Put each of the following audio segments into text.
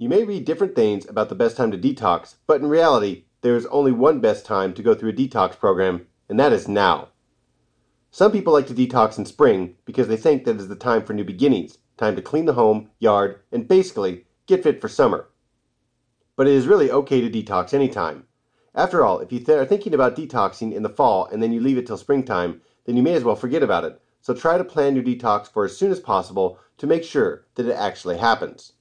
You may read different things about the best time to detox, but in reality, there is only one best time to go through a detox program, and that is now. Some people like to detox in spring because they think that is the time for new beginnings, time to clean the home, yard, and basically get fit for summer. But it is really okay to detox anytime. After all, if you th- are thinking about detoxing in the fall and then you leave it till springtime, then you may as well forget about it. So try to plan your detox for as soon as possible to make sure that it actually happens.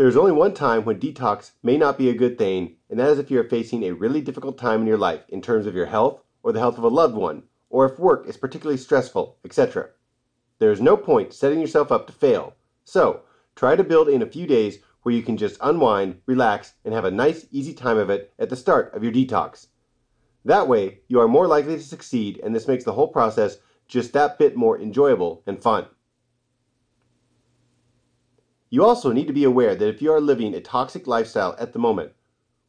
There is only one time when detox may not be a good thing, and that is if you are facing a really difficult time in your life in terms of your health or the health of a loved one, or if work is particularly stressful, etc. There is no point setting yourself up to fail. So, try to build in a few days where you can just unwind, relax, and have a nice, easy time of it at the start of your detox. That way, you are more likely to succeed, and this makes the whole process just that bit more enjoyable and fun. You also need to be aware that if you are living a toxic lifestyle at the moment,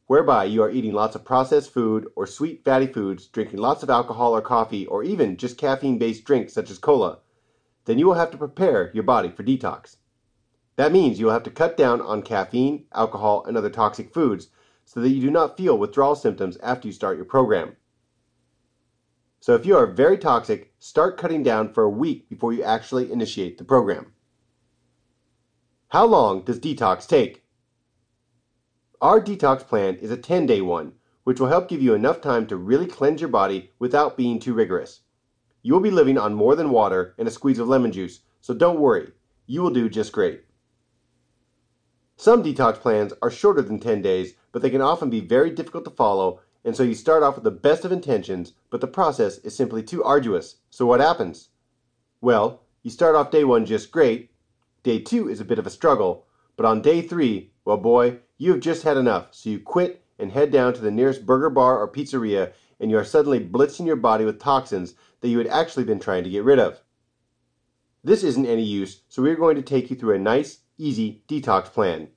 whereby you are eating lots of processed food or sweet fatty foods, drinking lots of alcohol or coffee, or even just caffeine based drinks such as cola, then you will have to prepare your body for detox. That means you will have to cut down on caffeine, alcohol, and other toxic foods so that you do not feel withdrawal symptoms after you start your program. So if you are very toxic, start cutting down for a week before you actually initiate the program. How long does detox take? Our detox plan is a 10 day one, which will help give you enough time to really cleanse your body without being too rigorous. You will be living on more than water and a squeeze of lemon juice, so don't worry, you will do just great. Some detox plans are shorter than 10 days, but they can often be very difficult to follow, and so you start off with the best of intentions, but the process is simply too arduous. So what happens? Well, you start off day one just great, Day two is a bit of a struggle, but on day three, well, boy, you have just had enough, so you quit and head down to the nearest burger bar or pizzeria, and you are suddenly blitzing your body with toxins that you had actually been trying to get rid of. This isn't any use, so we are going to take you through a nice, easy detox plan.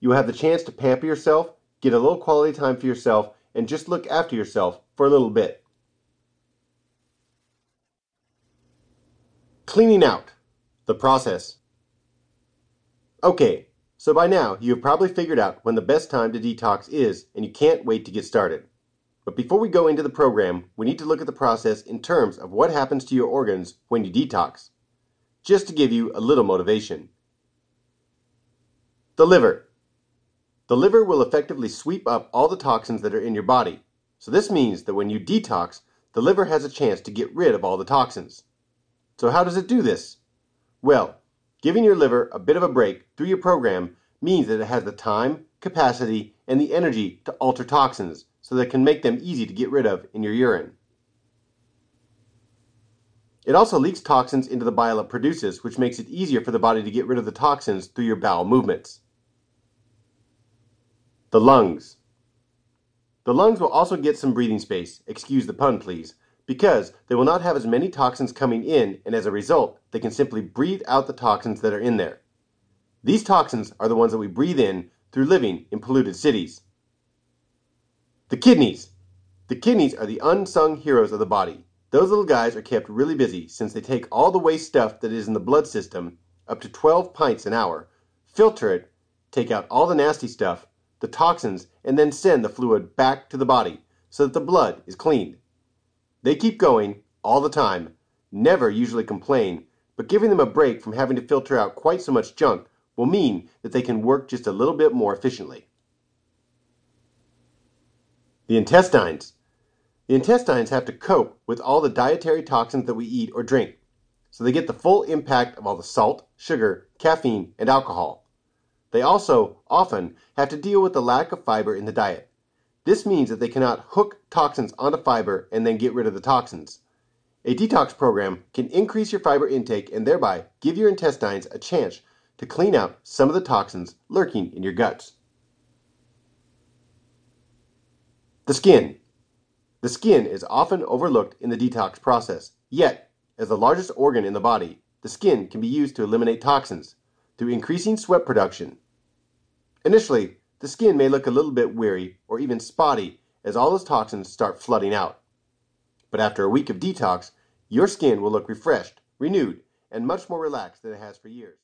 You will have the chance to pamper yourself, get a little quality time for yourself, and just look after yourself for a little bit. Cleaning out. The process. Okay, so by now you have probably figured out when the best time to detox is and you can't wait to get started. But before we go into the program, we need to look at the process in terms of what happens to your organs when you detox. Just to give you a little motivation. The liver. The liver will effectively sweep up all the toxins that are in your body. So this means that when you detox, the liver has a chance to get rid of all the toxins. So how does it do this? Well, Giving your liver a bit of a break through your program means that it has the time, capacity, and the energy to alter toxins so that it can make them easy to get rid of in your urine. It also leaks toxins into the bile it produces, which makes it easier for the body to get rid of the toxins through your bowel movements. The lungs. The lungs will also get some breathing space, excuse the pun please, because they will not have as many toxins coming in, and as a result, they can simply breathe out the toxins that are in there. These toxins are the ones that we breathe in through living in polluted cities. The kidneys. The kidneys are the unsung heroes of the body. Those little guys are kept really busy since they take all the waste stuff that is in the blood system, up to 12 pints an hour, filter it, take out all the nasty stuff, the toxins, and then send the fluid back to the body so that the blood is cleaned. They keep going, all the time, never usually complain, but giving them a break from having to filter out quite so much junk will mean that they can work just a little bit more efficiently. The intestines. The intestines have to cope with all the dietary toxins that we eat or drink, so they get the full impact of all the salt, sugar, caffeine, and alcohol. They also often have to deal with the lack of fiber in the diet. This means that they cannot hook toxins onto fiber and then get rid of the toxins. A detox program can increase your fiber intake and thereby give your intestines a chance to clean out some of the toxins lurking in your guts. The skin. The skin is often overlooked in the detox process, yet, as the largest organ in the body, the skin can be used to eliminate toxins through increasing sweat production. Initially, the skin may look a little bit weary or even spotty as all those toxins start flooding out. But after a week of detox, your skin will look refreshed, renewed, and much more relaxed than it has for years.